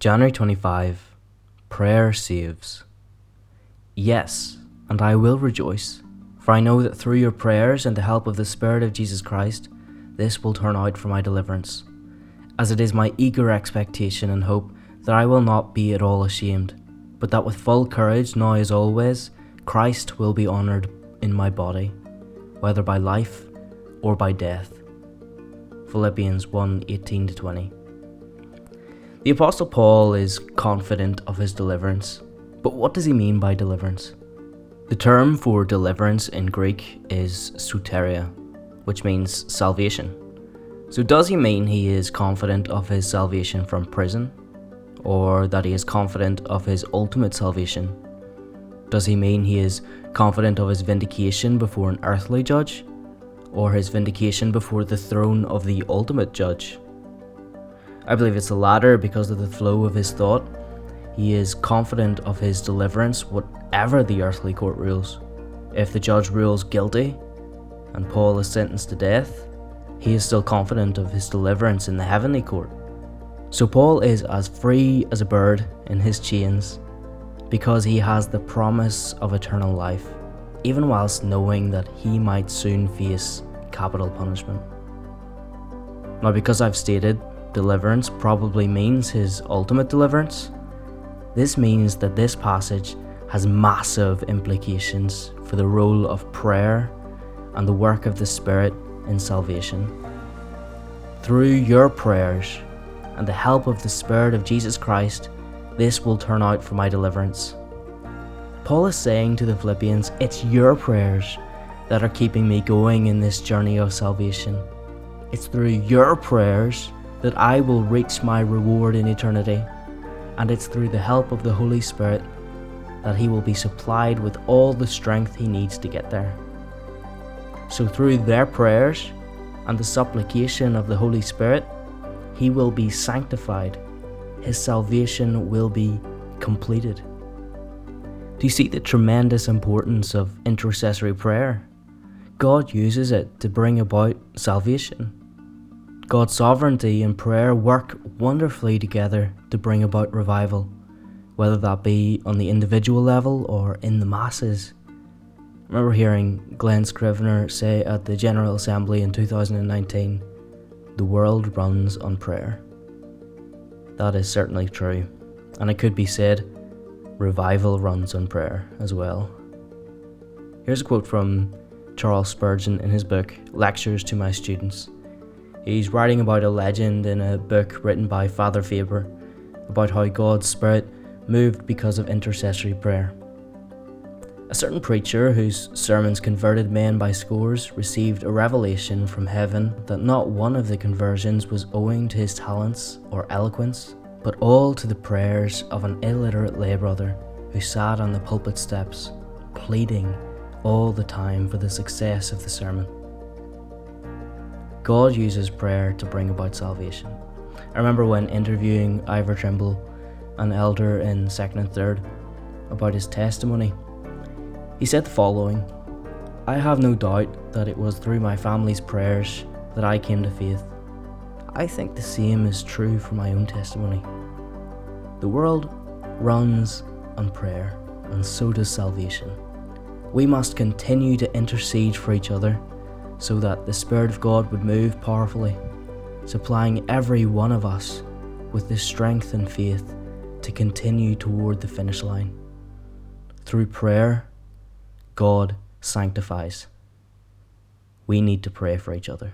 January 25 Prayer Saves. Yes, and I will rejoice, for I know that through your prayers and the help of the Spirit of Jesus Christ, this will turn out for my deliverance, as it is my eager expectation and hope that I will not be at all ashamed, but that with full courage, now as always, Christ will be honoured in my body, whether by life or by death. Philippians 1 18 20. The Apostle Paul is confident of his deliverance, but what does he mean by deliverance? The term for deliverance in Greek is soteria, which means salvation. So, does he mean he is confident of his salvation from prison? Or that he is confident of his ultimate salvation? Does he mean he is confident of his vindication before an earthly judge? Or his vindication before the throne of the ultimate judge? I believe it's the latter because of the flow of his thought. He is confident of his deliverance, whatever the earthly court rules. If the judge rules guilty and Paul is sentenced to death, he is still confident of his deliverance in the heavenly court. So Paul is as free as a bird in his chains because he has the promise of eternal life, even whilst knowing that he might soon face capital punishment. Now, because I've stated deliverance probably means his ultimate deliverance, this means that this passage has massive implications for the role of prayer and the work of the Spirit in salvation. Through your prayers and the help of the Spirit of Jesus Christ, this will turn out for my deliverance. Paul is saying to the Philippians, It's your prayers that are keeping me going in this journey of salvation. It's through your prayers that I will reach my reward in eternity, and it's through the help of the Holy Spirit that he will be supplied with all the strength he needs to get there. So, through their prayers and the supplication of the Holy Spirit, he will be sanctified, his salvation will be completed. Do you see the tremendous importance of intercessory prayer? God uses it to bring about salvation. God's sovereignty and prayer work wonderfully together to bring about revival, whether that be on the individual level or in the masses. I remember hearing Glen Scrivener say at the General Assembly in 2019 the world runs on prayer. That is certainly true, and it could be said revival runs on prayer as well. Here's a quote from Charles Spurgeon in his book Lectures to My Students. He's writing about a legend in a book written by Father Faber about how God's Spirit moved because of intercessory prayer. A certain preacher whose sermons converted men by scores received a revelation from heaven that not one of the conversions was owing to his talents or eloquence, but all to the prayers of an illiterate lay brother who sat on the pulpit steps, pleading all the time for the success of the sermon. God uses prayer to bring about salvation. I remember when interviewing Ivor Trimble, an elder in second and third, about his testimony. He said the following I have no doubt that it was through my family's prayers that I came to faith. I think the same is true for my own testimony. The world runs on prayer, and so does salvation. We must continue to intercede for each other so that the Spirit of God would move powerfully, supplying every one of us with the strength and faith to continue toward the finish line. Through prayer, God sanctifies. We need to pray for each other.